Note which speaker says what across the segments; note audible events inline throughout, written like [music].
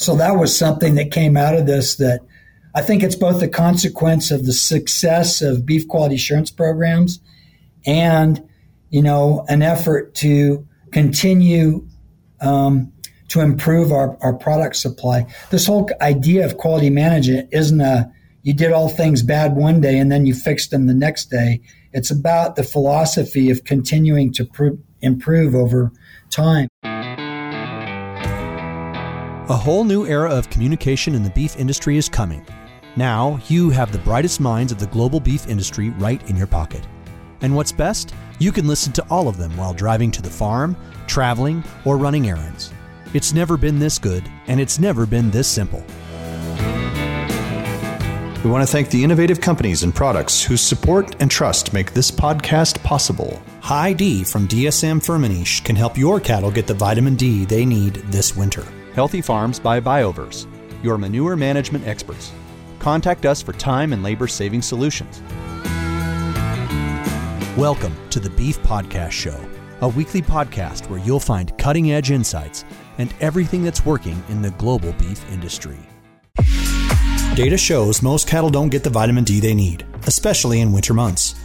Speaker 1: So that was something that came out of this that I think it's both a consequence of the success of beef quality assurance programs and, you know, an effort to continue um, to improve our, our product supply. This whole idea of quality management isn't a you did all things bad one day and then you fixed them the next day. It's about the philosophy of continuing to pr- improve over time.
Speaker 2: A whole new era of communication in the beef industry is coming. Now, you have the brightest minds of the global beef industry right in your pocket. And what's best? You can listen to all of them while driving to the farm, traveling, or running errands. It's never been this good, and it's never been this simple.
Speaker 3: We want to thank the innovative companies and products whose support and trust make this podcast possible.
Speaker 2: Hy-D from DSM Firmenich can help your cattle get the vitamin D they need this winter.
Speaker 4: Healthy Farms by Bioverse, your manure management experts. Contact us for time and labor saving solutions.
Speaker 2: Welcome to the Beef Podcast Show, a weekly podcast where you'll find cutting edge insights and everything that's working in the global beef industry. Data shows most cattle don't get the vitamin D they need, especially in winter months.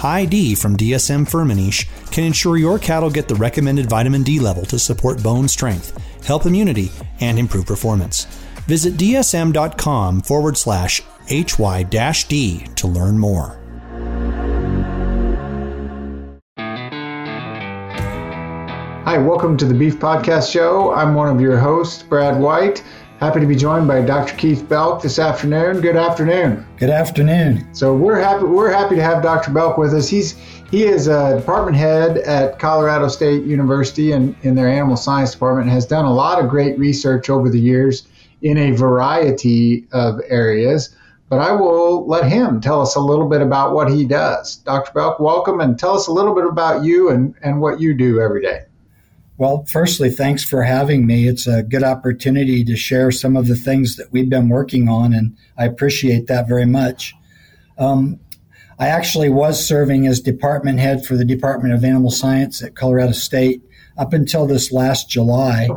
Speaker 2: Hy-D from DSM Firmenich can ensure your cattle get the recommended vitamin D level to support bone strength, help immunity, and improve performance. Visit dsm.com forward slash HY D to learn more.
Speaker 5: Hi, welcome to the Beef Podcast Show. I'm one of your hosts, Brad White. Happy to be joined by Dr. Keith Belk this afternoon. Good afternoon.
Speaker 1: Good afternoon.
Speaker 5: So we're happy we're happy to have Dr. Belk with us. He's he is a department head at Colorado State University and in their animal science department has done a lot of great research over the years in a variety of areas. But I will let him tell us a little bit about what he does. Dr. Belk, welcome and tell us a little bit about you and, and what you do every day.
Speaker 1: Well, firstly, thanks for having me. It's a good opportunity to share some of the things that we've been working on, and I appreciate that very much. Um, I actually was serving as department head for the Department of Animal Science at Colorado State up until this last July.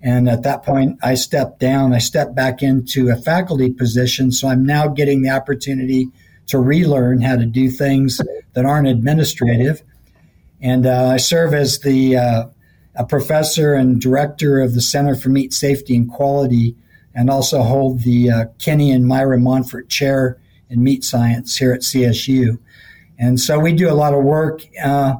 Speaker 1: And at that point, I stepped down. I stepped back into a faculty position. So I'm now getting the opportunity to relearn how to do things that aren't administrative. And uh, I serve as the uh, a professor and director of the Center for Meat Safety and Quality, and also hold the uh, Kenny and Myra Monfort Chair in Meat Science here at CSU. And so we do a lot of work uh,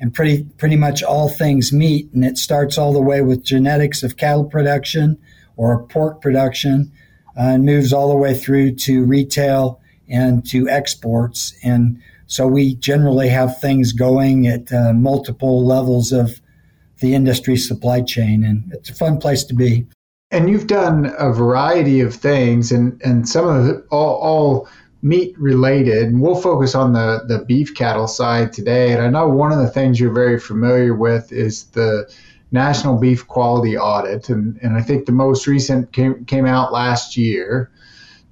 Speaker 1: and pretty pretty much all things meat, and it starts all the way with genetics of cattle production or pork production, uh, and moves all the way through to retail and to exports. And so we generally have things going at uh, multiple levels of the industry supply chain, and it's a fun place to be.
Speaker 5: And you've done a variety of things, and and some of it all, all meat related. And we'll focus on the the beef cattle side today. And I know one of the things you're very familiar with is the National Beef Quality Audit, and, and I think the most recent came came out last year.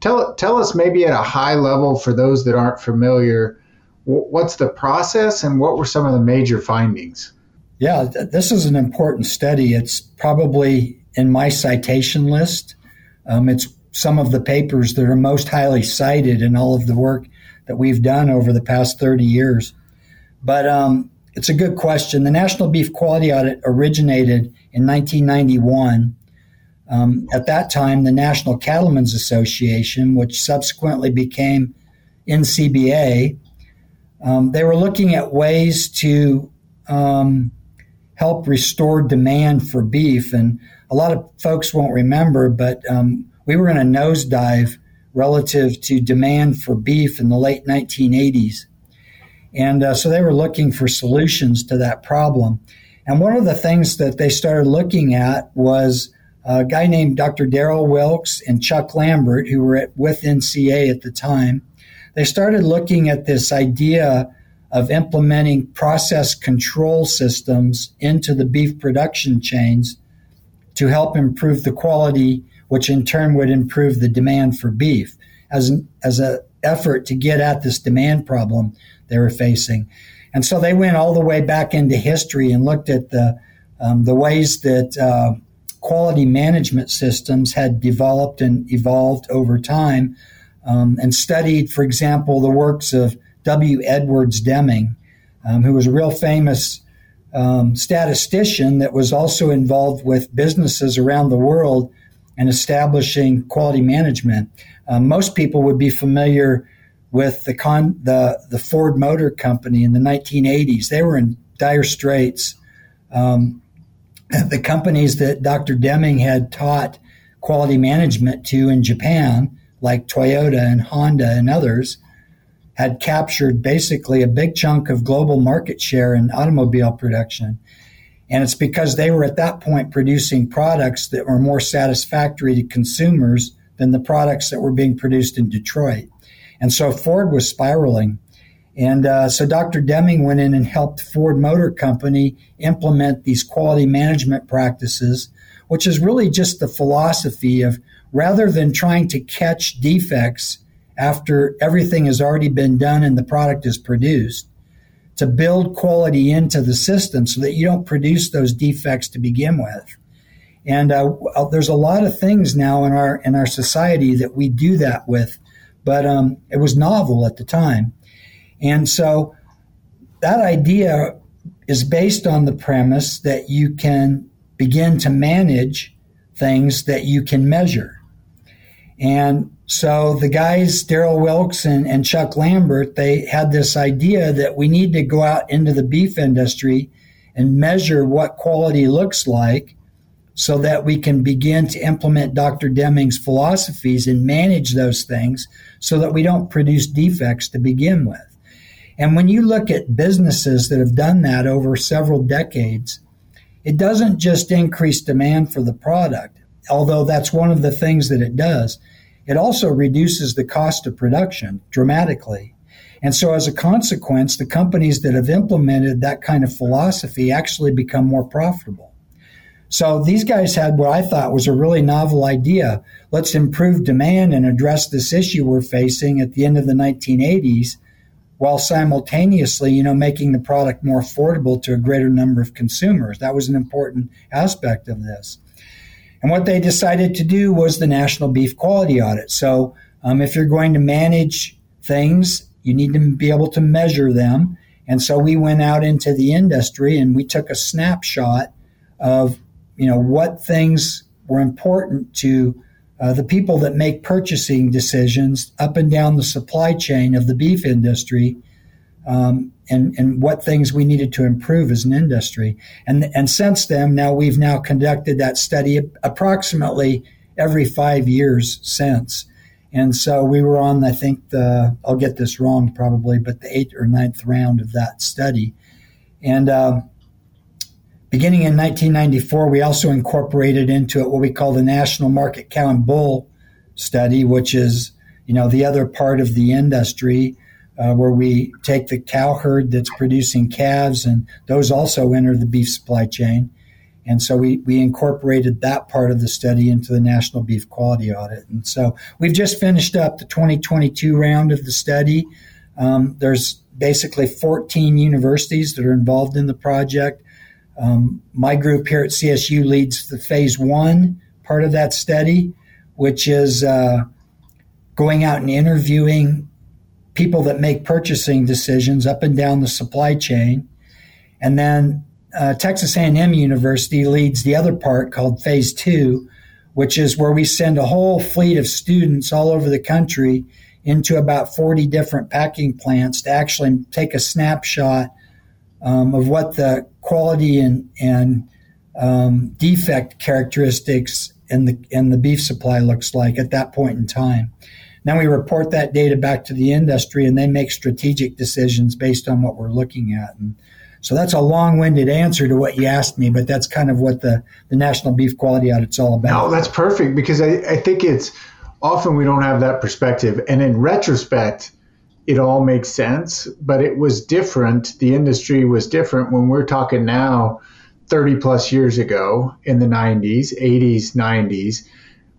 Speaker 5: Tell tell us maybe at a high level for those that aren't familiar, what's the process and what were some of the major findings?
Speaker 1: Yeah, th- this is an important study. It's probably in my citation list. Um, it's some of the papers that are most highly cited in all of the work that we've done over the past 30 years. But um, it's a good question. The National Beef Quality Audit originated in 1991. Um, at that time, the National Cattlemen's Association, which subsequently became NCBA, um, they were looking at ways to um, help restore demand for beef. And a lot of folks won't remember, but um, we were in a nosedive relative to demand for beef in the late 1980s. And uh, so they were looking for solutions to that problem. And one of the things that they started looking at was a guy named Dr. Darrell Wilkes and Chuck Lambert, who were at, with NCA at the time. They started looking at this idea of implementing process control systems into the beef production chains to help improve the quality, which in turn would improve the demand for beef as an as an effort to get at this demand problem they were facing. And so they went all the way back into history and looked at the um, the ways that uh, quality management systems had developed and evolved over time um, and studied, for example, the works of W. Edwards Deming, um, who was a real famous um, statistician that was also involved with businesses around the world and establishing quality management. Um, most people would be familiar with the, con- the the Ford Motor Company in the 1980s. They were in dire straits. Um, the companies that Dr. Deming had taught quality management to in Japan, like Toyota and Honda and others, had captured basically a big chunk of global market share in automobile production. And it's because they were at that point producing products that were more satisfactory to consumers than the products that were being produced in Detroit. And so Ford was spiraling. And uh, so Dr. Deming went in and helped Ford Motor Company implement these quality management practices, which is really just the philosophy of rather than trying to catch defects after everything has already been done and the product is produced, to build quality into the system so that you don't produce those defects to begin with. And uh, there's a lot of things now in our in our society that we do that with, but um, it was novel at the time, and so that idea is based on the premise that you can begin to manage things that you can measure. And so the guys, Darrell Wilkes and, and Chuck Lambert, they had this idea that we need to go out into the beef industry and measure what quality looks like so that we can begin to implement Dr. Deming's philosophies and manage those things so that we don't produce defects to begin with. And when you look at businesses that have done that over several decades, it doesn't just increase demand for the product, although that's one of the things that it does. It also reduces the cost of production dramatically. And so, as a consequence, the companies that have implemented that kind of philosophy actually become more profitable. So, these guys had what I thought was a really novel idea. Let's improve demand and address this issue we're facing at the end of the 1980s while simultaneously, you know, making the product more affordable to a greater number of consumers. That was an important aspect of this. And what they decided to do was the National Beef Quality Audit. So, um, if you're going to manage things, you need to be able to measure them. And so we went out into the industry and we took a snapshot of, you know, what things were important to uh, the people that make purchasing decisions up and down the supply chain of the beef industry um, and, and what things we needed to improve as an industry. And, and since then, now we've now conducted that study approximately every five years since. And so we were on, I think, the, I'll get this wrong probably, but the eighth or ninth round of that study. And uh, beginning in 1994, we also incorporated into it what we call the National Market Cow and Bull Study, which is, you know, the other part of the industry uh, where we take the cow herd that's producing calves, and those also enter the beef supply chain. And so we, we incorporated that part of the study into the National Beef Quality Audit. And so we've just finished up the 2022 round of the study. Um, there's basically 14 universities that are involved in the project. Um, my group here at CSU leads the phase one part of that study, which is uh, going out and interviewing people that make purchasing decisions up and down the supply chain. And then uh, Texas A&M University leads the other part called Phase Two, which is where we send a whole fleet of students all over the country into about 40 different packing plants to actually take a snapshot um, of what the quality and, and um, defect characteristics in the in the beef supply looks like at that point in time. Then we report that data back to the industry and they make strategic decisions based on what we're looking at. And so that's a long winded answer to what you asked me, but that's kind of what the, the National Beef Quality Audit's all about.
Speaker 5: No, that's perfect because I, I think it's often we don't have that perspective. And in retrospect, it all makes sense, but it was different. The industry was different when we're talking now 30 plus years ago in the 90s, 80s, 90s,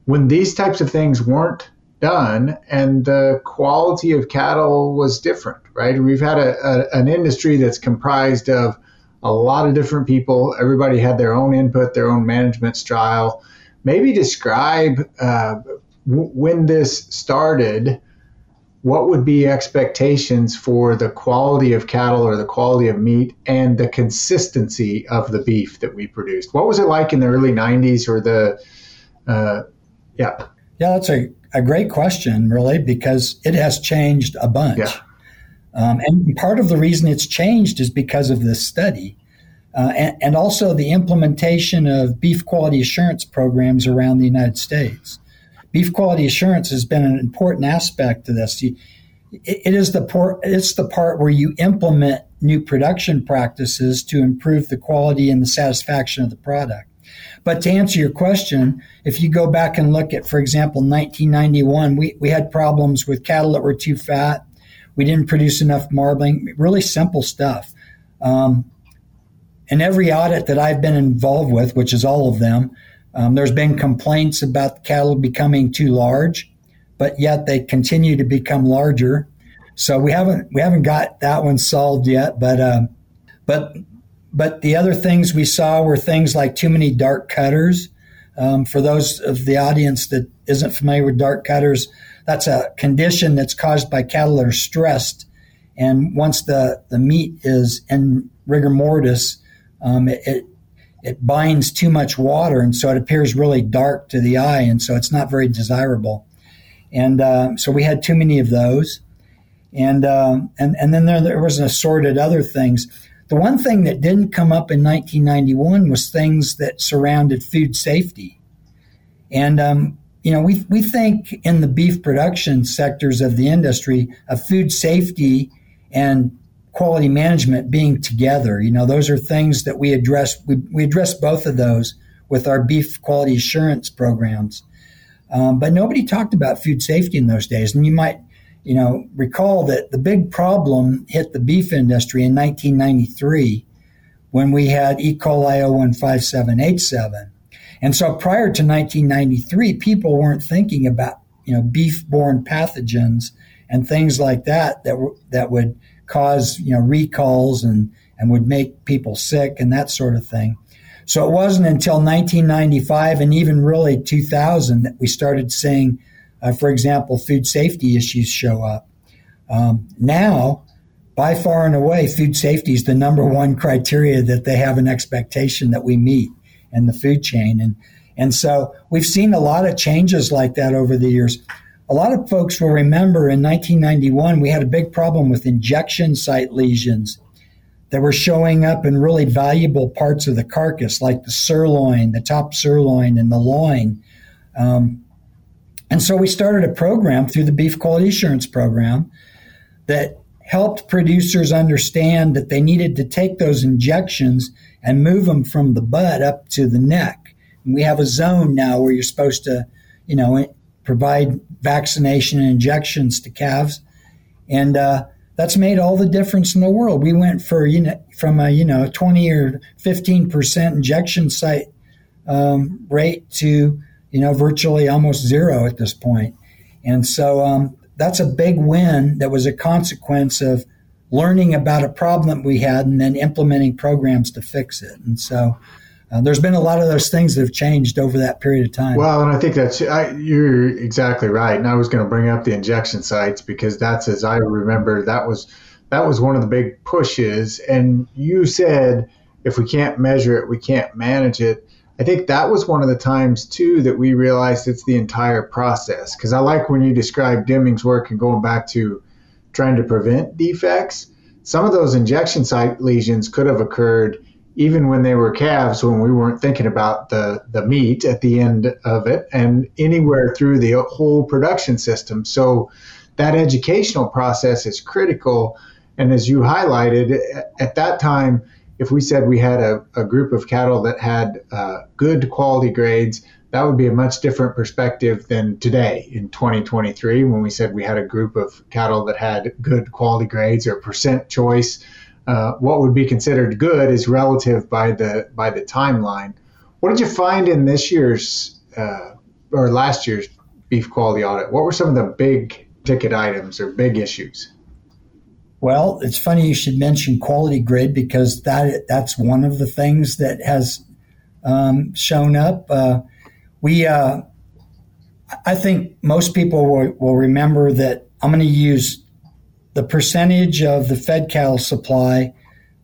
Speaker 5: when these types of things weren't done, and the quality of cattle was different, right? We've had a, a, an industry that's comprised of a lot of different people. Everybody had their own input, their own management style. Maybe describe uh, w- when this started. What would be expectations for the quality of cattle or the quality of meat and the consistency of the beef that we produced? What was it like in the early 90s or the, uh, yeah?
Speaker 1: Yeah, that's a, a great question, really, because it has changed a bunch. Yeah. Um, and part of the reason it's changed is because of this study. Uh, and, and, also the implementation of beef quality assurance programs around the United States. Beef quality assurance has been an important aspect to this. You, it, it is the it's the part where you implement new production practices to improve the quality and the satisfaction of the product. But to answer your question, if you go back and look at, for example, 1991, we, we had problems with cattle that were too fat, we didn't produce enough marbling, really simple stuff. Um, in every audit that I've been involved with, which is all of them, um, there's been complaints about cattle becoming too large, but yet they continue to become larger. So we haven't we haven't got that one solved yet. But um, but but the other things we saw were things like too many dark cutters. Um, for those of the audience that isn't familiar with dark cutters, that's a condition that's caused by cattle that are stressed. And once the, the meat is in rigor mortis, um, it, it, it binds too much water, and so it appears really dark to the eye, and so it's not very desirable. And uh, so we had too many of those, and uh, and and then there, there was an assorted other things. The one thing that didn't come up in 1991 was things that surrounded food safety, and um, you know, we, we think in the beef production sectors of the industry of food safety and quality management being together. You know, those are things that we address. We, we address both of those with our beef quality assurance programs. Um, but nobody talked about food safety in those days. And you might, you know, recall that the big problem hit the beef industry in 1993 when we had E. coli O157:H7 and so prior to 1993, people weren't thinking about, you know, beef-borne pathogens and things like that that, that would cause, you know, recalls and, and would make people sick and that sort of thing. So it wasn't until 1995 and even really 2000 that we started seeing, uh, for example, food safety issues show up. Um, now, by far and away, food safety is the number one criteria that they have an expectation that we meet in the food chain. And, and so we've seen a lot of changes like that over the years. A lot of folks will remember in 1991, we had a big problem with injection site lesions that were showing up in really valuable parts of the carcass, like the sirloin, the top sirloin, and the loin. Um, and so we started a program through the Beef Quality Assurance Program that helped producers understand that they needed to take those injections and move them from the butt up to the neck. And we have a zone now where you're supposed to, you know, provide vaccination and injections to calves, and uh, that's made all the difference in the world. We went for you know from a you know 20 or 15 percent injection site um, rate to you know virtually almost zero at this point, and so um, that's a big win that was a consequence of learning about a problem that we had and then implementing programs to fix it. And so uh, there's been a lot of those things that have changed over that period of time.
Speaker 5: Well, and I think that's I, you're exactly right. And I was going to bring up the injection sites because that's as I remember that was that was one of the big pushes. And you said if we can't measure it, we can't manage it. I think that was one of the times too that we realized it's the entire process. Because I like when you describe Deming's work and going back to trying to prevent defects, some of those injection site lesions could have occurred even when they were calves when we weren't thinking about the, the meat at the end of it and anywhere through the whole production system. So that educational process is critical. And as you highlighted, at that time, if we said we had a, a group of cattle that had uh, good quality grades, that would be a much different perspective than today in 2023 when we said we had a group of cattle that had good quality grades or percent choice. Uh, what would be considered good is relative by the by the timeline. What did you find in this year's uh, or last year's beef quality audit? What were some of the big ticket items or big issues?
Speaker 1: Well, it's funny you should mention quality grade because that that's one of the things that has um, shown up. Uh, we, uh, I think most people will, will remember that I'm going to use the percentage of the fed cattle supply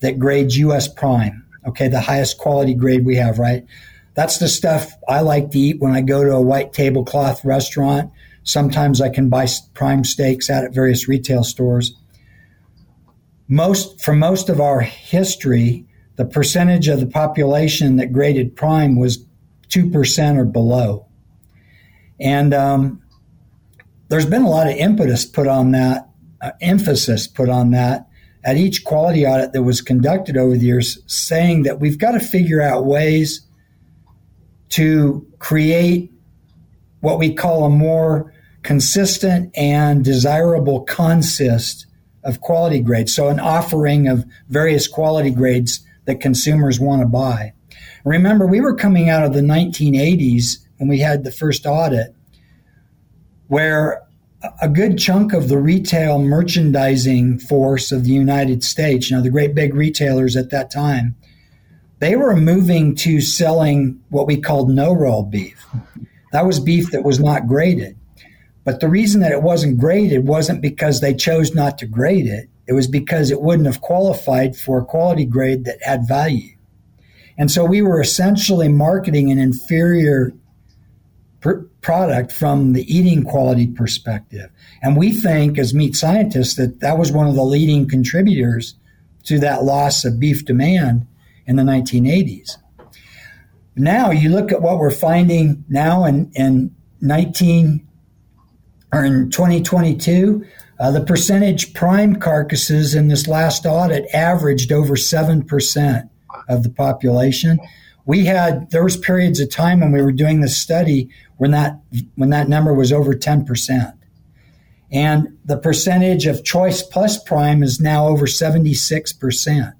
Speaker 1: that grades U.S. prime. Okay, the highest quality grade we have, right? That's the stuff I like to eat when I go to a white tablecloth restaurant. Sometimes I can buy prime steaks out at various retail stores. Most for most of our history, the percentage of the population that graded prime was two percent or below, and um, there's been a lot of impetus put on that, uh, emphasis put on that at each quality audit that was conducted over the years, saying that we've got to figure out ways to create what we call a more consistent and desirable consist of quality grades. So, an offering of various quality grades that consumers want to buy. Remember, we were coming out of the 1980s when we had the first audit, where a good chunk of the retail merchandising force of the United States, you know, the great big retailers at that time, they were moving to selling what we called no roll beef. That was beef that was not graded. But the reason that it wasn't graded wasn't because they chose not to grade it. It was because it wouldn't have qualified for a quality grade that had value. And so we were essentially marketing an inferior pr- product from the eating quality perspective. And we think, as meat scientists, that that was one of the leading contributors to that loss of beef demand in the 1980s. Now you look at what we're finding now in, in 19 or in 2022, uh, the percentage prime carcasses in this last audit averaged over 7% of the population. We had, there was periods of time when we were doing this study when that, when that number was over 10%. And the percentage of choice plus prime is now over 76%.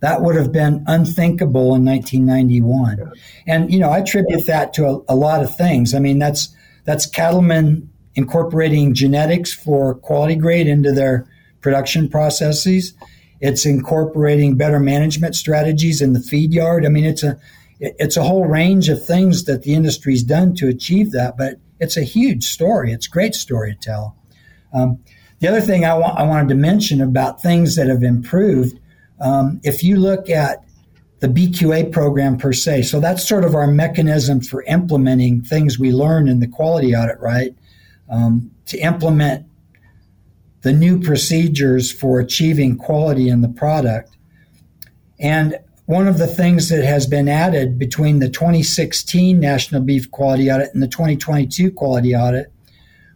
Speaker 1: That would have been unthinkable in 1991. And, you know, I attribute that to a, a lot of things. I mean, that's, that's cattlemen incorporating genetics for quality grade into their production processes. It's incorporating better management strategies in the feed yard. I mean, it's a it's a whole range of things that the industry's done to achieve that, but it's a huge story. It's a great story to tell. Um, the other thing I, wa- I wanted to mention about things that have improved, um, if you look at the BQA program per se, so that's sort of our mechanism for implementing things we learn in the quality audit, right? Um, to implement the new procedures for achieving quality in the product. And one of the things that has been added between the 2016 National Beef Quality Audit and the 2022 Quality Audit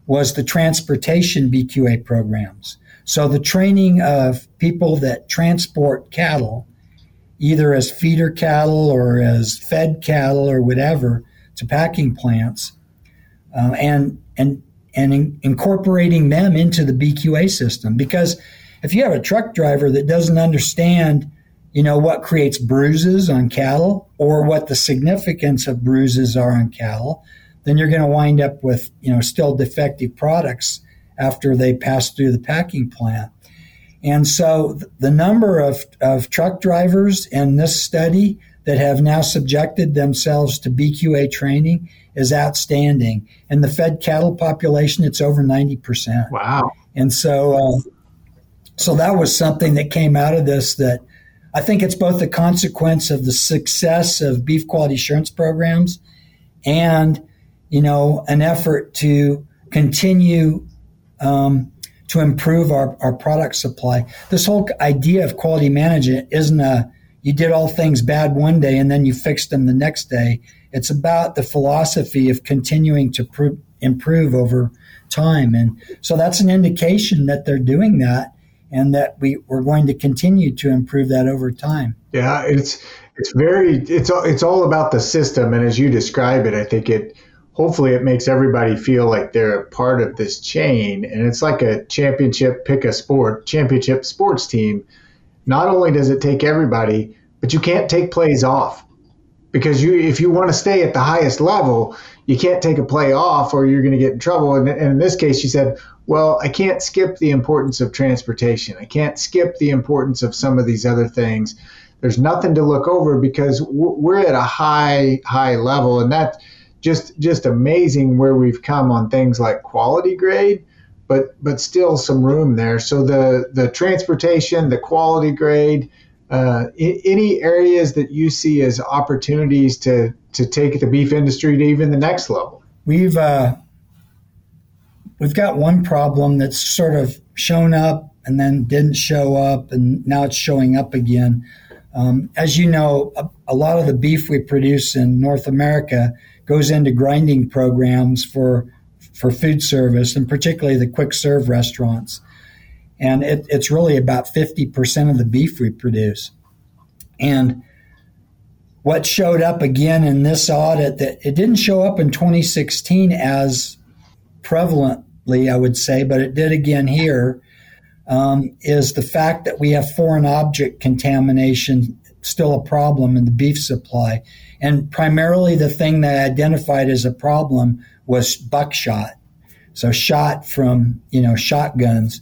Speaker 1: was the transportation BQA programs. So the training of people that transport cattle, either as feeder cattle or as fed cattle or whatever, to packing plants, uh, and and and in, incorporating them into the BQA system. Because if you have a truck driver that doesn't understand, you know, what creates bruises on cattle or what the significance of bruises are on cattle, then you're going to wind up with, you know, still defective products after they pass through the packing plant. And so the number of, of truck drivers in this study that have now subjected themselves to BQA training is outstanding. And the fed cattle population, it's over 90%.
Speaker 5: Wow.
Speaker 1: And so, uh, so that was something that came out of this that I think it's both a consequence of the success of beef quality assurance programs and, you know, an effort to continue um, to improve our, our product supply. This whole idea of quality management isn't a you did all things bad one day and then you fixed them the next day. It's about the philosophy of continuing to pr- improve over time. And so that's an indication that they're doing that and that we, we're going to continue to improve that over time.
Speaker 5: Yeah, it's it's very it's it's all about the system and as you describe it, I think it hopefully it makes everybody feel like they're a part of this chain and it's like a championship pick a sport, championship sports team. Not only does it take everybody, but you can't take plays off because you if you want to stay at the highest level, you can't take a play off or you're going to get in trouble. And, and in this case, she said, well, I can't skip the importance of transportation. I can't skip the importance of some of these other things. There's nothing to look over because we're at a high, high level. And that just, just amazing where we've come on things like quality grade but but still some room there. So the the transportation, the quality grade, uh, any areas that you see as opportunities to to take the beef industry to even the next level.
Speaker 1: We've uh, we've got one problem that's sort of shown up and then didn't show up, and now it's showing up again. Um, as you know, a, a, lot of the beef we produce in North America goes into grinding programs for for food service, and particularly the quick serve restaurants. And it, it's really about 50% of the beef we produce. And what showed up again in this audit that it didn't show up in 2016 as prevalently, I would say, but it did again here, um, is the fact that we have foreign object contamination still a problem in the beef supply. And primarily the thing that identified as a problem was buckshot. So shot from, you know, shotguns.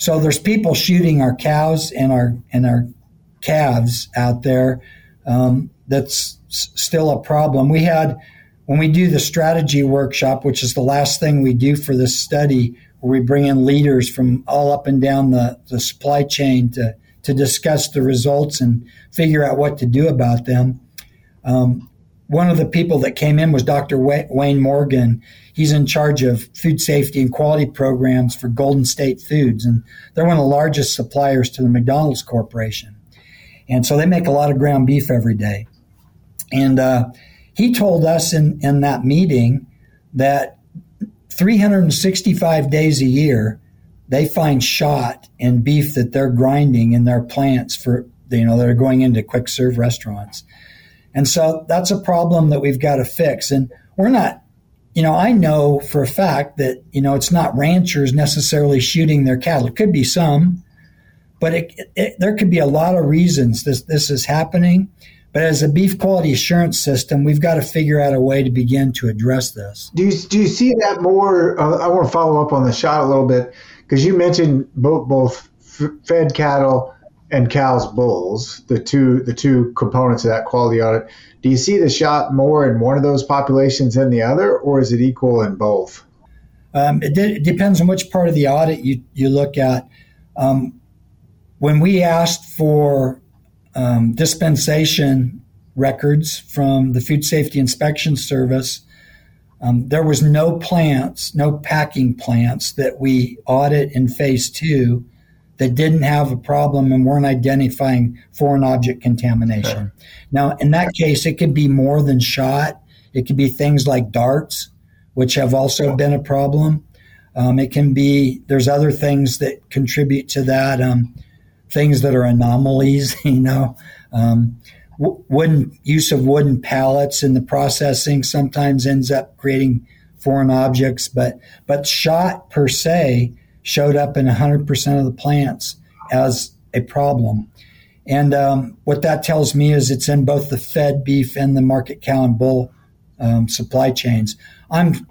Speaker 1: So there's people shooting our cows and our and our calves out there. Um, that's s- still a problem. We had when we do the strategy workshop, which is the last thing we do for this study, where we bring in leaders from all up and down the, the supply chain to to discuss the results and figure out what to do about them. Um, one of the people that came in was Dr. Wayne Morgan. He's in charge of food safety and quality programs for Golden State Foods, and they're one of the largest suppliers to the McDonald's Corporation. And so they make a lot of ground beef every day. And uh, he told us in, in that meeting that 365 days a year, they find shot in beef that they're grinding in their plants for, you know, they're going into quick serve restaurants. And so that's a problem that we've got to fix. And we're not, you know, I know for a fact that, you know, it's not ranchers necessarily shooting their cattle. It could be some, but it, it, there could be a lot of reasons this, this is happening. But as a beef quality assurance system, we've got to figure out a way to begin to address this.
Speaker 5: Do you, do you see that more? Uh, I want to follow up on the shot a little bit because you mentioned both, both fed cattle and cows bulls, the two the two components of that quality audit. Do you see the shot more in one of those populations than the other, or is it equal in both?
Speaker 1: Um, it, de- it, depends on which part of the audit you, you look at. Um, when we asked for um, dispensation records from the Food Safety Inspection Service, um, there was no plants, no packing plants that we audit in phase two that didn't have a problem and weren't identifying foreign object contamination. Now, in that case, it could be more than shot. It could be things like darts, which have also been a problem. Um, it can be, there's other things that contribute to that, um, things that are anomalies, [laughs] you know. Um, wooden use of wooden pallets in the processing sometimes ends up creating foreign objects, but but shot per se showed up in 100% of the plants as a problem. And um, what that tells me is it's in both the fed beef and the market cow and bull um, supply chains. I'm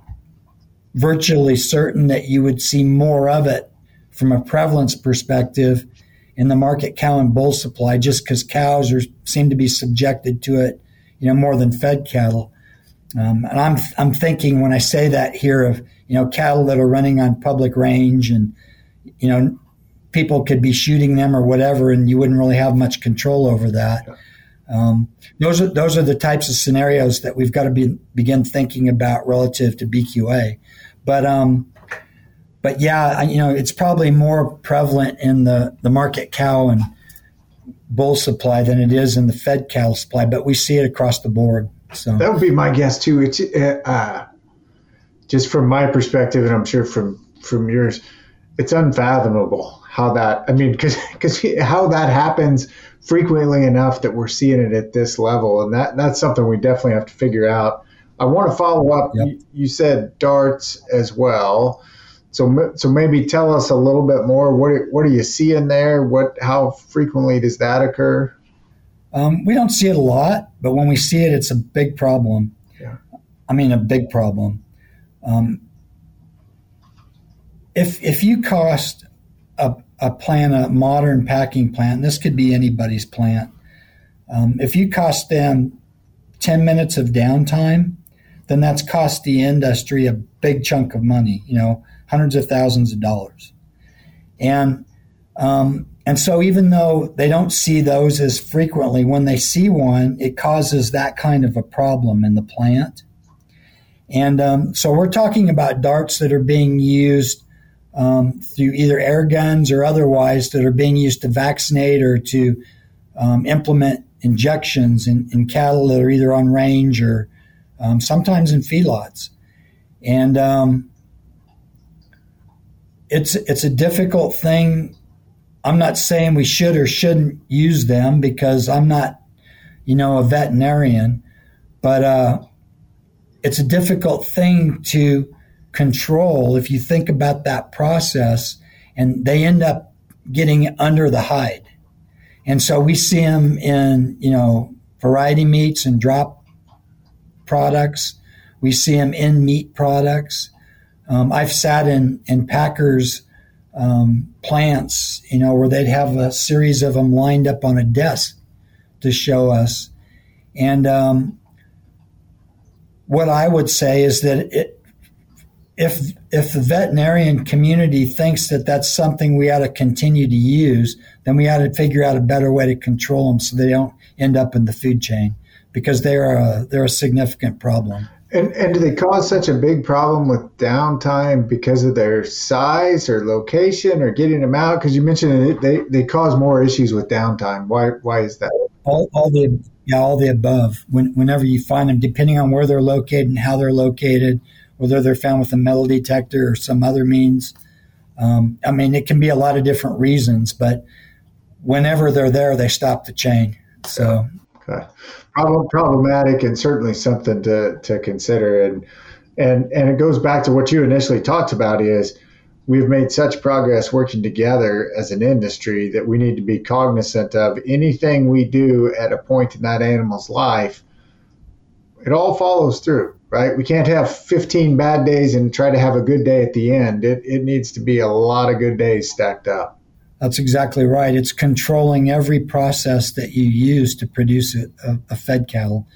Speaker 1: virtually certain that you would see more of it from a prevalence perspective in the market cow and bull supply, just because cows are seem to be subjected to it, you know, more than fed cattle. Um, and I'm I'm thinking when I say that here of you know cattle that are running on public range and you know people could be shooting them or whatever, and you wouldn't really have much control over that. Um, those are those are the types of scenarios that we've got to be, begin thinking about relative to BQA. But um, but yeah, you know, it's probably more prevalent in the the market cow and bull supply than it is in the fed cattle supply. But we see it across the board. So
Speaker 5: that would be my guess too. It's uh, uh, just from my perspective, and I'm sure from from yours, it's unfathomable how that. I mean, because because how that happens frequently enough that we're seeing it at this level, and that that's something we definitely have to figure out. I want to follow up. Yep. You, you, said darts as well. So, so maybe tell us a little bit more. What what are you seeing there? What how frequently does that occur?
Speaker 1: Um, we don't see it a lot, but when we see it, it's a big problem. Yeah. I mean, a big problem. Um, if if you cost a, a plant, a modern packing plant, this could be anybody's plant. Um, if you cost them 10 minutes of downtime, then that's cost the industry a big chunk of money, you know, hundreds of thousands of dollars. And um, and so even though they don't see those as frequently, when they see one, it causes that kind of a problem in the plant. And um, so we're talking about darts that are being used um, through either air guns or otherwise that are being used to vaccinate or to um, implement injections in, in, cattle that are either on range or um, sometimes in feedlots. And um, it's it's a difficult thing. I'm not saying we should or shouldn't use them because I'm not, you know, a veterinarian, but uh, it's a difficult thing to control if you think about that process and they end up getting under the hide. And so we see them in, you know, variety meats and drop products. We see them in meat products. Um, I've sat in, in packers' um, plants, you know, where they'd have a series of them lined up on a desk to show us. And um, what I would say is that it, if if the veterinarian community thinks that that's something we ought to continue to use, then we ought to figure out a better way to control them so they don't end up in the food chain because they're a, they're a significant problem.
Speaker 5: And, and do they cause such a big problem with downtime because of their size or location or getting them out? Because you mentioned they, they cause more issues with downtime. Why why is that?
Speaker 1: All, all the yeah all the above. When, whenever you find them, depending on where they're located and how they're located, whether they're found with a metal detector or some other means. Um, I mean, it can be a lot of different reasons, but whenever they're there, they stop the chain. So,
Speaker 5: okay. Problem, problematic and certainly something to, to consider. And, and, and it goes back to what you initially talked about is we've made such progress working together as an industry that we need to be cognizant of anything we do at a point in that animal's life. It all follows through right? We can't have 15 bad days and try to have a good day at the end. It, it needs to be a lot of good days stacked up.
Speaker 1: That's exactly right. It's controlling every process that you use to produce a, a fed cattle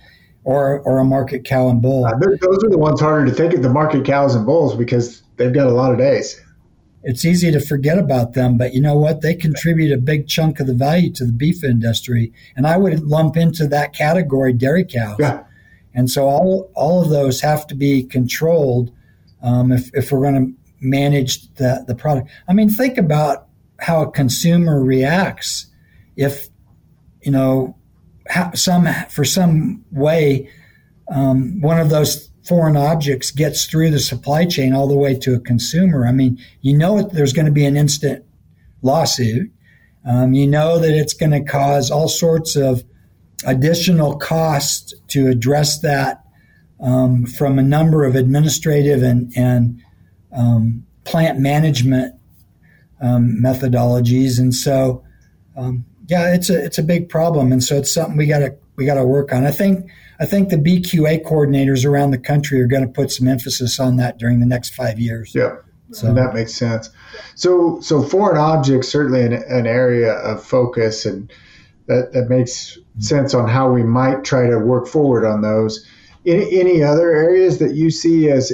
Speaker 1: or, or a market cow and bull. Uh,
Speaker 5: those are the ones harder to think of the market cows and bulls because they've got a lot of days.
Speaker 1: It's easy to forget about them, but you know what? They contribute a big chunk of the value to the beef industry. And I would lump into that category dairy cows.
Speaker 5: Yeah
Speaker 1: and so all, all of those have to be controlled um, if, if we're going to manage the, the product. I mean, think about how a consumer reacts if, you know, some for some way um, one of those foreign objects gets through the supply chain all the way to a consumer. I mean, you know there's going to be an instant lawsuit. Um, you know that it's going to cause all sorts of additional costs to address that um, from a number of administrative and, and um, plant management um, methodologies. And so, um, yeah, it's a it's a big problem, and so it's something we got to we got to work on. I think I think the BQA coordinators around the country are going to put some emphasis on that during the next five years.
Speaker 5: Yeah. So that makes sense. So, so foreign objects certainly an, an area of focus, and that, that makes sense on how we might try to work forward on those. Any, any other areas that you see as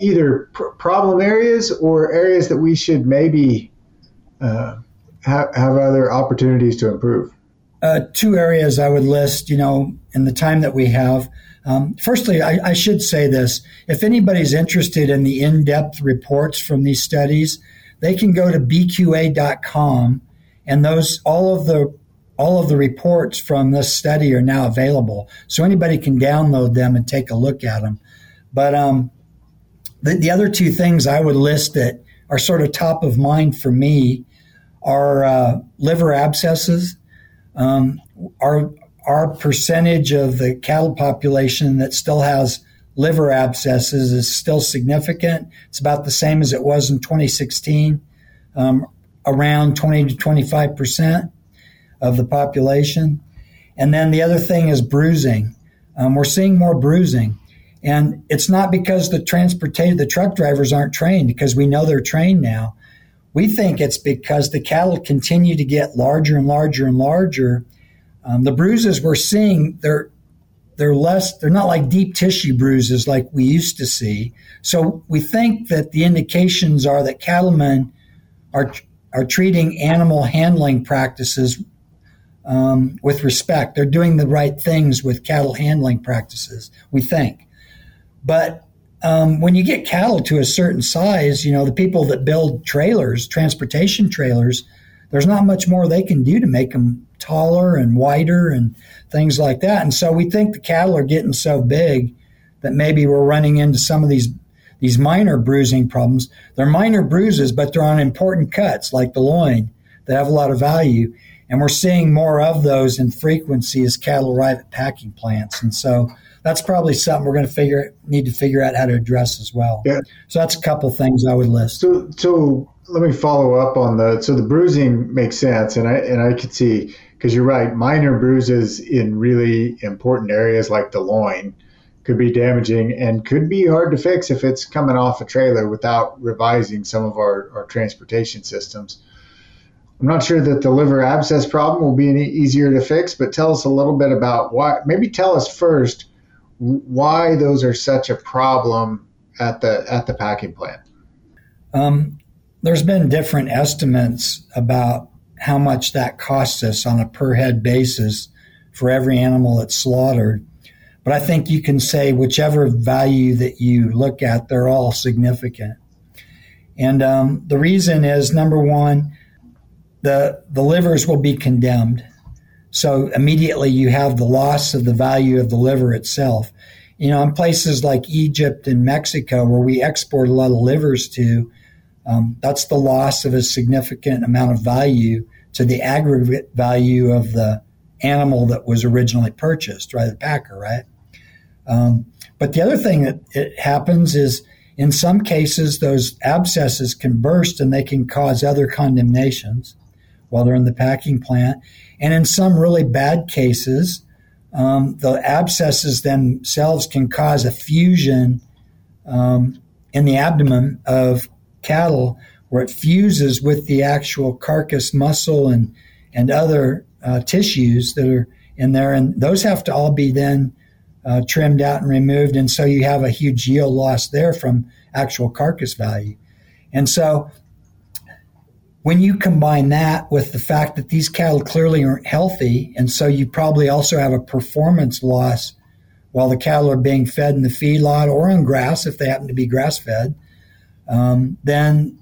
Speaker 5: either pr- problem areas or areas that we should maybe uh, have, have other opportunities to improve?
Speaker 1: Uh, two areas I would list, you know, in the time that we have. Um, firstly, I, I, should say this. If anybody's interested in the in depth reports from these studies, they can go to bqa.com and those, all of the all of the reports from this study are now available. So anybody can download them and take a look at them. But um, the, the other two things I would list that are sort of top of mind for me are uh, liver abscesses. Um, our, our percentage of the cattle population that still has liver abscesses is still significant. It's about the same as it was in 2016, um, around 20 to 25 percent of the population. And then the other thing is bruising. Um, we're seeing more bruising. And it's not because the transportation, the truck drivers aren't trained, because we know they're trained now. We think it's because the cattle continue to get larger and larger and larger. Um, the bruises we're seeing, they're they're less they're not like deep tissue bruises like we used to see. So we think that the indications are that cattlemen are are treating animal handling practices um, with respect. They're doing the right things with cattle handling practices. We think. But um, when you get cattle to a certain size, you know, the people that build trailers, transportation trailers, there's not much more they can do to make them taller and wider and things like that. And so we think the cattle are getting so big that maybe we're running into some of these these minor bruising problems. They're minor bruises, but they're on important cuts like the loin that have a lot of value. And we're seeing more of those in frequency as cattle arrive at packing plants. And so that's probably something we're going to figure need to figure out how to address as well. Yeah. So that's a couple things I would list.
Speaker 5: So so let me follow up on the so the bruising makes sense, and I and I could see because you're right, minor bruises in really important areas like the loin could be damaging and could be hard to fix if it's coming off a trailer without revising some of our, our transportation systems. I'm not sure that the liver abscess problem will be any easier to fix, but tell us a little bit about why. Maybe tell us first why those are such a problem at the at the packing plant.
Speaker 1: Um, there's been different estimates about how much that costs us on a per head basis for every animal that's slaughtered. But I think you can say whichever value that you look at, they're all significant. And um, the reason is number one, the the livers will be condemned. So immediately you have the loss of the value of the liver itself. You know, in places like Egypt and Mexico, where we export a lot of livers to, um, that's the loss of a significant amount of value to the aggregate value of the animal that was originally purchased, right? The packer, right? Um, but the other thing that it happens is in some cases, those abscesses can burst and they can cause other condemnations while they're in the packing plant. And in some really bad cases, um, the abscesses themselves can cause a fusion um, in the abdomen of cattle where it fuses with the actual carcass muscle and, and other uh, tissues that are in there. And those have to all be then uh, trimmed out and removed. And so you have a huge yield loss there from actual carcass value. And so when you combine that with the fact that these cattle clearly aren't healthy, and so you probably also have a performance loss while the cattle are being fed in the feedlot or on grass if they happen to be grass fed, um, then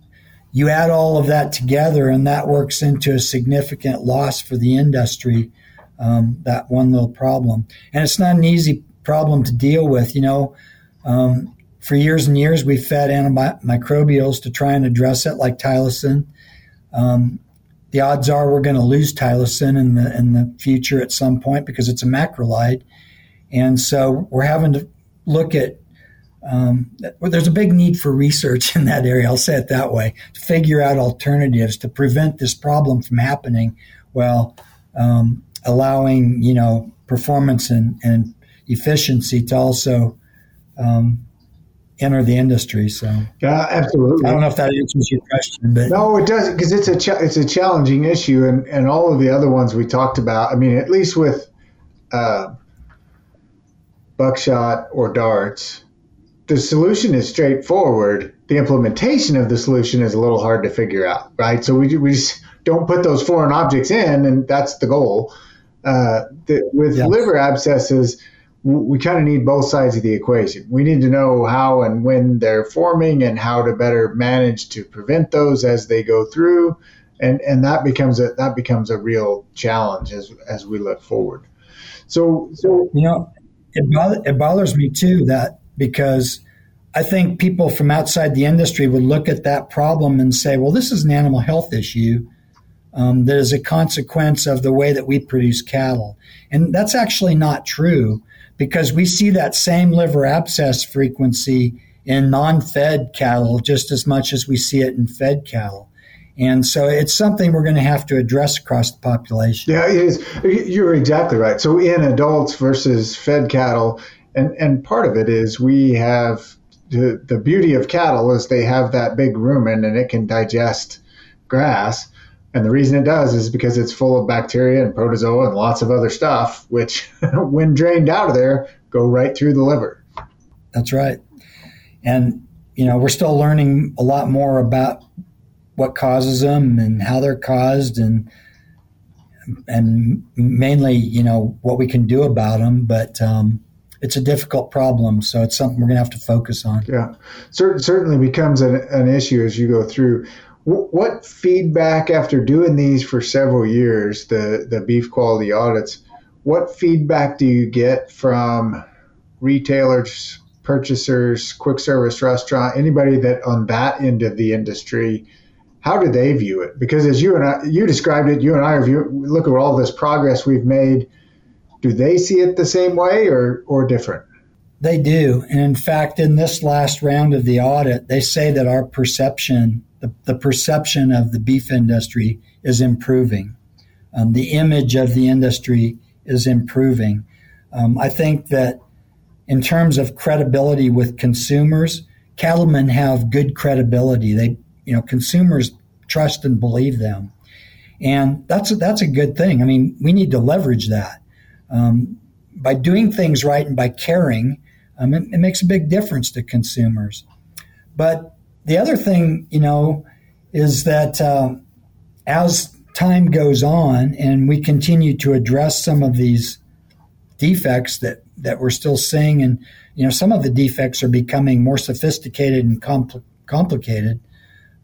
Speaker 1: you add all of that together and that works into a significant loss for the industry, um, that one little problem. And it's not an easy problem to deal with. You know, um, for years and years, we fed antimicrobials to try and address it, like tylosin. Um, the odds are we're going to lose tylosin in the in the future at some point because it's a macrolide, and so we're having to look at. Um, there's a big need for research [laughs] in that area. I'll say it that way to figure out alternatives to prevent this problem from happening, while um, allowing you know performance and, and efficiency to also um, enter the industry. So
Speaker 5: yeah, absolutely.
Speaker 1: I don't know if that answers your question, but
Speaker 5: no, it does because it's a ch- it's a challenging issue, and and all of the other ones we talked about. I mean, at least with uh, buckshot or darts, the solution is straightforward. The implementation of the solution is a little hard to figure out, right? So we we just don't put those foreign objects in, and that's the goal. Uh, the, with yes. liver abscesses we kind of need both sides of the equation. We need to know how and when they're forming and how to better manage to prevent those as they go through. And, and that becomes a that becomes a real challenge as as we look forward. So so
Speaker 1: you know it, bother, it bothers me too that because I think people from outside the industry would look at that problem and say, well, this is an animal health issue um, that is a consequence of the way that we produce cattle. And that's actually not true because we see that same liver abscess frequency in non fed cattle just as much as we see it in fed cattle. And so it's something we're going to have to address across the population.
Speaker 5: Yeah, it is. You're exactly right. So in adults versus fed cattle, And and part of it is we have the, the beauty of cattle is they have that big rumen and it can digest grass. And the reason it does is because it's full of bacteria and protozoa and lots of other stuff, which, [laughs] when drained out of there, go right through the liver.
Speaker 1: That's right. And, you know, we're still learning a lot more about what causes them and how they're caused and, and mainly, you know, what we can do about them. But, um, it's a difficult problem, so it's something we're going to have to focus on.
Speaker 5: Yeah, Cer- certainly becomes an, an issue as you go through. What feedback after doing these for several years, the the beef quality audits? What feedback do you get from retailers, purchasers, quick service restaurant, anybody that on that end of the industry? How do they view it? Because as you and I, you described it, you and I review, look at all this progress we've made do they see it the same way or, or different?
Speaker 1: They do. And in fact, in this last round of the audit, they say that our perception, the, the perception of the beef industry is improving. Um, the image of the industry is improving. Um, I think that in terms of credibility with consumers, cattlemen have good credibility. They, you know, consumers trust and believe them. And that's a, that's a good thing. I mean, we need to leverage that. Um, by doing things right and by caring, um, it, it, makes a big difference to consumers. But the other thing, you know, is that uh, as time goes on and we continue to address some of these defects that, that we're still seeing, and you know, some of the defects are becoming more sophisticated and compl- complicated.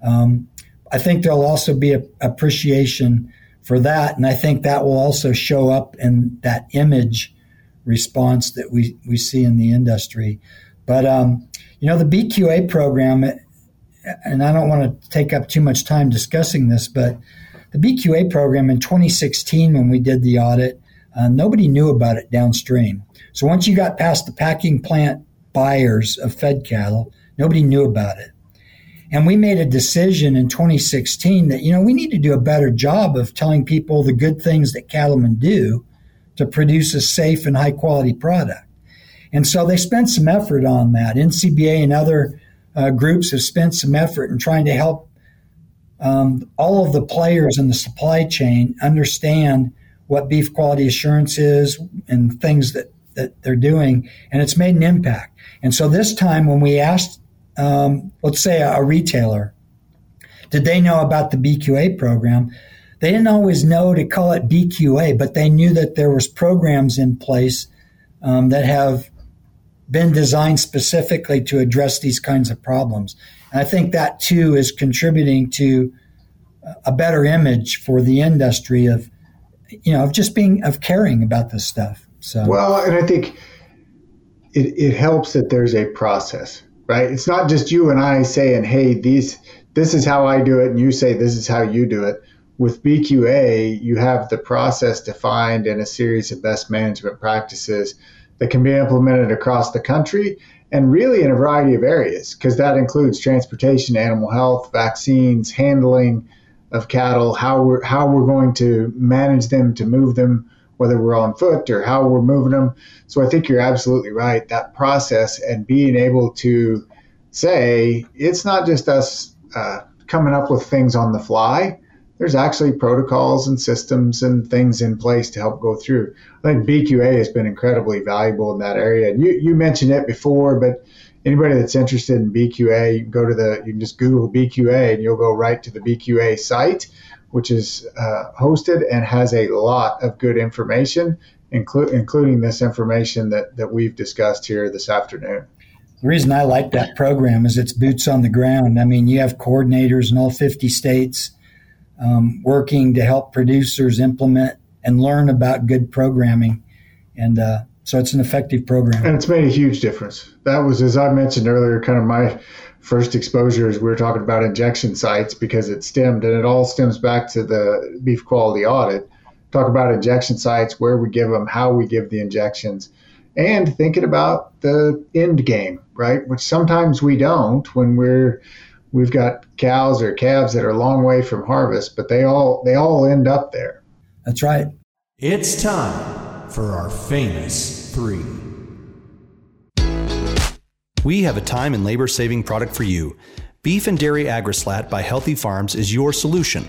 Speaker 1: Um, I think there'll also be a appreciation for that. And I think that will also show up in that image response that we, we see in the industry. But, um, you know, the BQA program, and I don't want to take up too much time discussing this, but the BQA program in 2016, when we did the audit, uh, nobody knew about it downstream. So once you got past the packing plant buyers of fed cattle, nobody knew about it. And we made a decision in 2016 that, you know, we need to do a better job of telling people the good things that cattlemen do to produce a safe and high quality product. And so they spent some effort on that. NCBA and other uh, groups have spent some effort in trying to help um, all of the players in the supply chain understand what beef quality assurance is and things that, that they're doing. And it's made an impact. And so this time when we asked um, let's say a, a retailer, did they know about the BQA program? They didn't always know to call it BQA, but they knew that there was programs in place um, that have been designed specifically to address these kinds of problems. And I think that too is contributing to a better image for the industry of, you know, of just being of caring about this stuff. So
Speaker 5: well, and I think it, it helps that there's a process right? It's not just you and I saying, "Hey, these this is how I do it," and you say, "This is how you do it." With BQA, you have the process defined in a series of best management practices that can be implemented across the country and really in a variety of areas, because that includes transportation, animal health, vaccines, handling of cattle, how we're how we're going to manage them to move them whether we're on foot or how we're moving them. So I think you're absolutely right. That process and being able to say it's not just us uh, coming up with things on the fly. There's actually protocols and systems and things in place to help go through. I think BQA has been incredibly valuable in that area. And you, you mentioned it before, but anybody that's interested in BQA, you can go to the, you can just Google BQA and you'll go right to the BQA site which is uh, hosted and has a lot of good information, inclu- including this information that, that we've discussed here this afternoon.
Speaker 1: The reason I like that program is it's boots on the ground. I mean, you have coordinators in all 50 states um, working to help producers implement and learn about good programming. And uh, so it's an effective program.
Speaker 5: And it's made a huge difference. That was, as I mentioned earlier, kind of my first exposure is we were talking about injection sites because it stemmed and it all stems back to the beef quality audit. Talk about injection sites, where we give them, how we give the injections, and thinking about the end game, right? Which sometimes we don't when we're we've got cows or calves that are a long way from harvest, but they all they all end up there.
Speaker 1: That's right.
Speaker 2: It's time for our famous three.
Speaker 4: We have a time and labor saving product for you. Beef and Dairy Agrislat by Healthy Farms is your solution.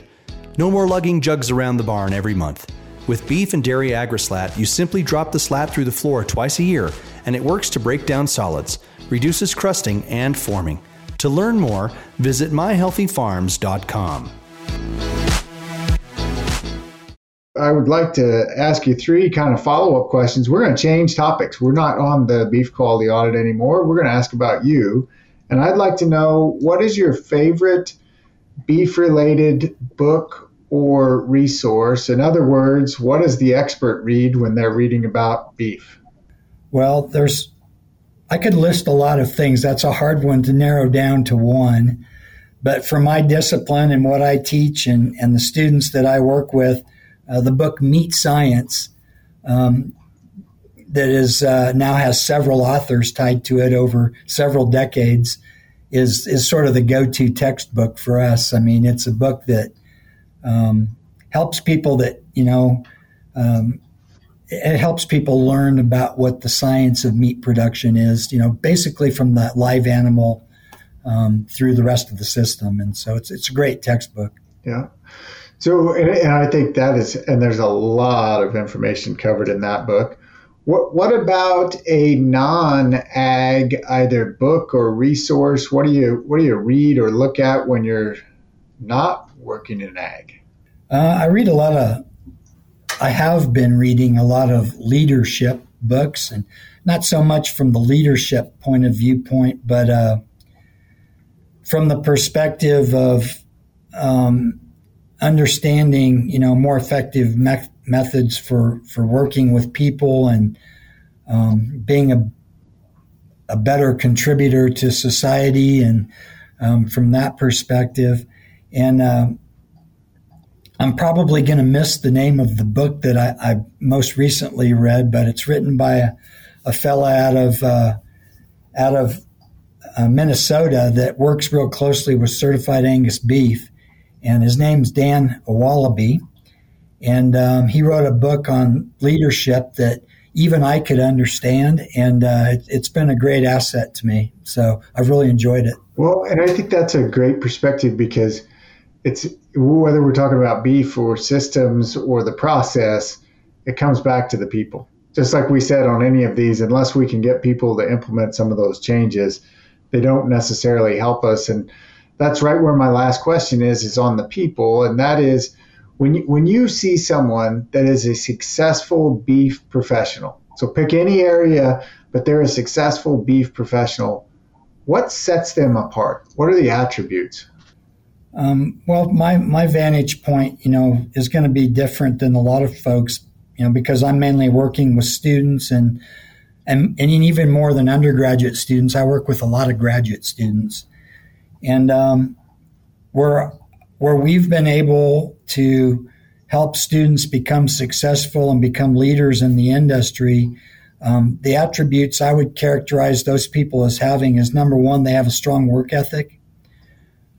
Speaker 4: No more lugging jugs around the barn every month. With beef and dairy agrislat, you simply drop the slat through the floor twice a year, and it works to break down solids, reduces crusting and forming. To learn more, visit myhealthyfarms.com.
Speaker 5: I would like to ask you three kind of follow up questions. We're going to change topics. We're not on the beef quality audit anymore. We're going to ask about you. And I'd like to know what is your favorite beef related book or resource? In other words, what does the expert read when they're reading about beef?
Speaker 1: Well, there's, I could list a lot of things. That's a hard one to narrow down to one. But for my discipline and what I teach and, and the students that I work with, uh, the book Meat Science, um, that is uh, now has several authors tied to it over several decades, is is sort of the go-to textbook for us. I mean, it's a book that um, helps people that you know. Um, it helps people learn about what the science of meat production is. You know, basically from the live animal um, through the rest of the system, and so it's it's a great textbook.
Speaker 5: Yeah. So, and, and I think that is, and there's a lot of information covered in that book. What what about a non-ag either book or resource? What do you what do you read or look at when you're not working in ag?
Speaker 1: Uh, I read a lot of. I have been reading a lot of leadership books, and not so much from the leadership point of viewpoint, but uh, from the perspective of um, understanding, you know, more effective me- methods for for working with people and um, being a a better contributor to society, and um, from that perspective, and uh, I'm probably going to miss the name of the book that I, I, most recently read, but it's written by a, a fella out of uh, out of uh, Minnesota that works real closely with certified Angus beef, and his name's Dan Wallaby, and um, he wrote a book on leadership that even I could understand, and uh, it, it's been a great asset to me. So I've really enjoyed it.
Speaker 5: Well, and I think that's a great perspective because it's whether we're talking about beef or systems or the process, it comes back to the people. Just like we said on any of these, unless we can get people to implement some of those changes, they don't necessarily help us. And that's right where my last question is is on the people, and that is when you, when you see someone that is a successful beef professional. So pick any area, but they're a successful beef professional. What sets them apart? What are the attributes?
Speaker 1: Um, well, my my vantage point, you know, is going to be different than a lot of folks, you know, because I'm mainly working with students and and and even more than undergraduate students, I work with a lot of graduate students, and um, where where we've been able to help students become successful and become leaders in the industry. Um, the attributes I would characterize those people as having is number one, they have a strong work ethic.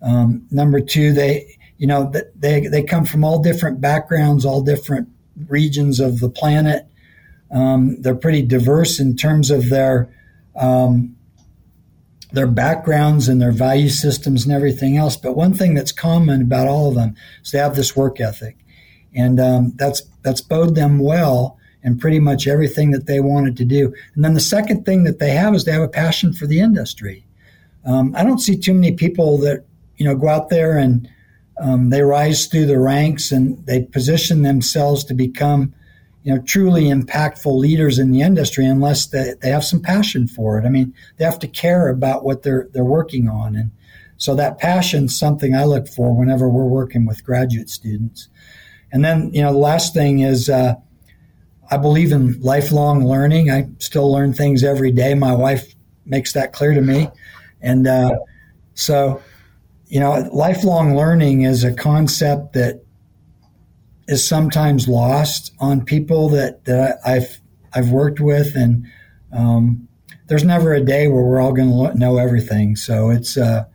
Speaker 1: Um, number two, they you know they they come from all different backgrounds, all different regions of the planet. Um, they're pretty diverse in terms of their um, their backgrounds and their value systems and everything else. But one thing that's common about all of them is they have this work ethic, and um, that's that's bode them well in pretty much everything that they wanted to do. And then the second thing that they have is they have a passion for the industry. Um, I don't see too many people that you know, go out there and um, they rise through the ranks and they position themselves to become, you know, truly impactful leaders in the industry unless they, they have some passion for it. I mean, they have to care about what they're they're working on, and so that passion something I look for whenever we're working with graduate students. And then, you know, the last thing is. Uh, I believe in lifelong learning. I still learn things every day. My wife makes that clear to me. And uh, so you know, lifelong learning is a concept that is sometimes lost on people that, that I, have I've worked with, and um, there's never a day where we're all going to know everything. So it's uh,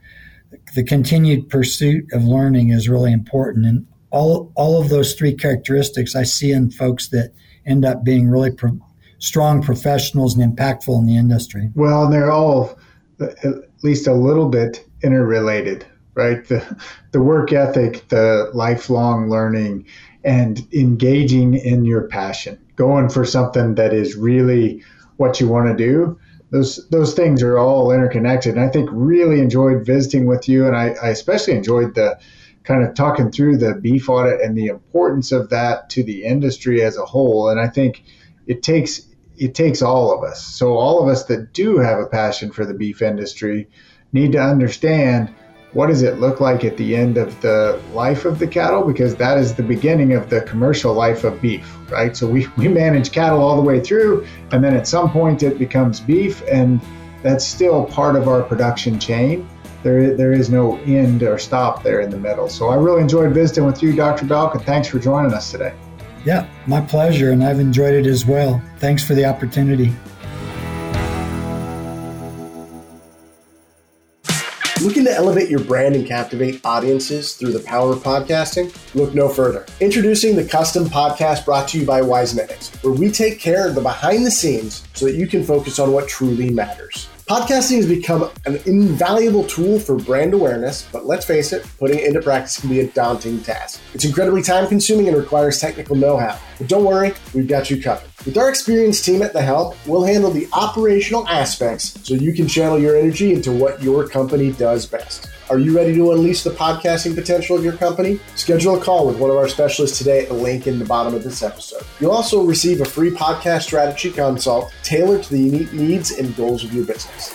Speaker 1: the continued pursuit of learning is really important, and all all of those three characteristics I see in folks that end up being really pro- strong professionals and impactful in the industry.
Speaker 5: Well, they're all at least a little bit interrelated, right? The, the work ethic, the lifelong learning, and engaging in your passion, going for something that is really what you want to do. Those those things are all interconnected, and I think really enjoyed visiting with you, and I, I especially enjoyed the kind of talking through the beef audit and the importance of that to the industry as a whole. And I think it takes it takes all of us. So all of us that do have a passion for the beef industry need to understand what does it look like at the end of the life of the cattle? Because that is the beginning of the commercial life of beef right? So we, we manage cattle all the way through and then at some point it becomes beef and that's still part of our production chain. There, there is no end or stop there in the middle. So i really enjoyed visiting with you dr belk and thanks for joining us today.
Speaker 1: Yeah my pleasure and i've enjoyed it as well. Thanks for the opportunity
Speaker 6: elevate your brand and captivate audiences through the power of podcasting? Look no further. Introducing the custom podcast brought to you by Wisenetics, where we take care of the behind the scenes so that you can focus on what truly matters. Podcasting has become an invaluable tool for brand awareness, but let's face it, putting it into practice can be a daunting task. It's incredibly time consuming and requires technical know how. But don't worry, we've got you covered. With our experienced team at the helm, we'll handle the operational aspects so you can channel your energy into what your company does best. Are you ready to unleash the podcasting potential of your company? Schedule a call with one of our specialists today at the link in the bottom of this episode. You'll also receive a free podcast strategy consult tailored to the unique needs and goals of your business.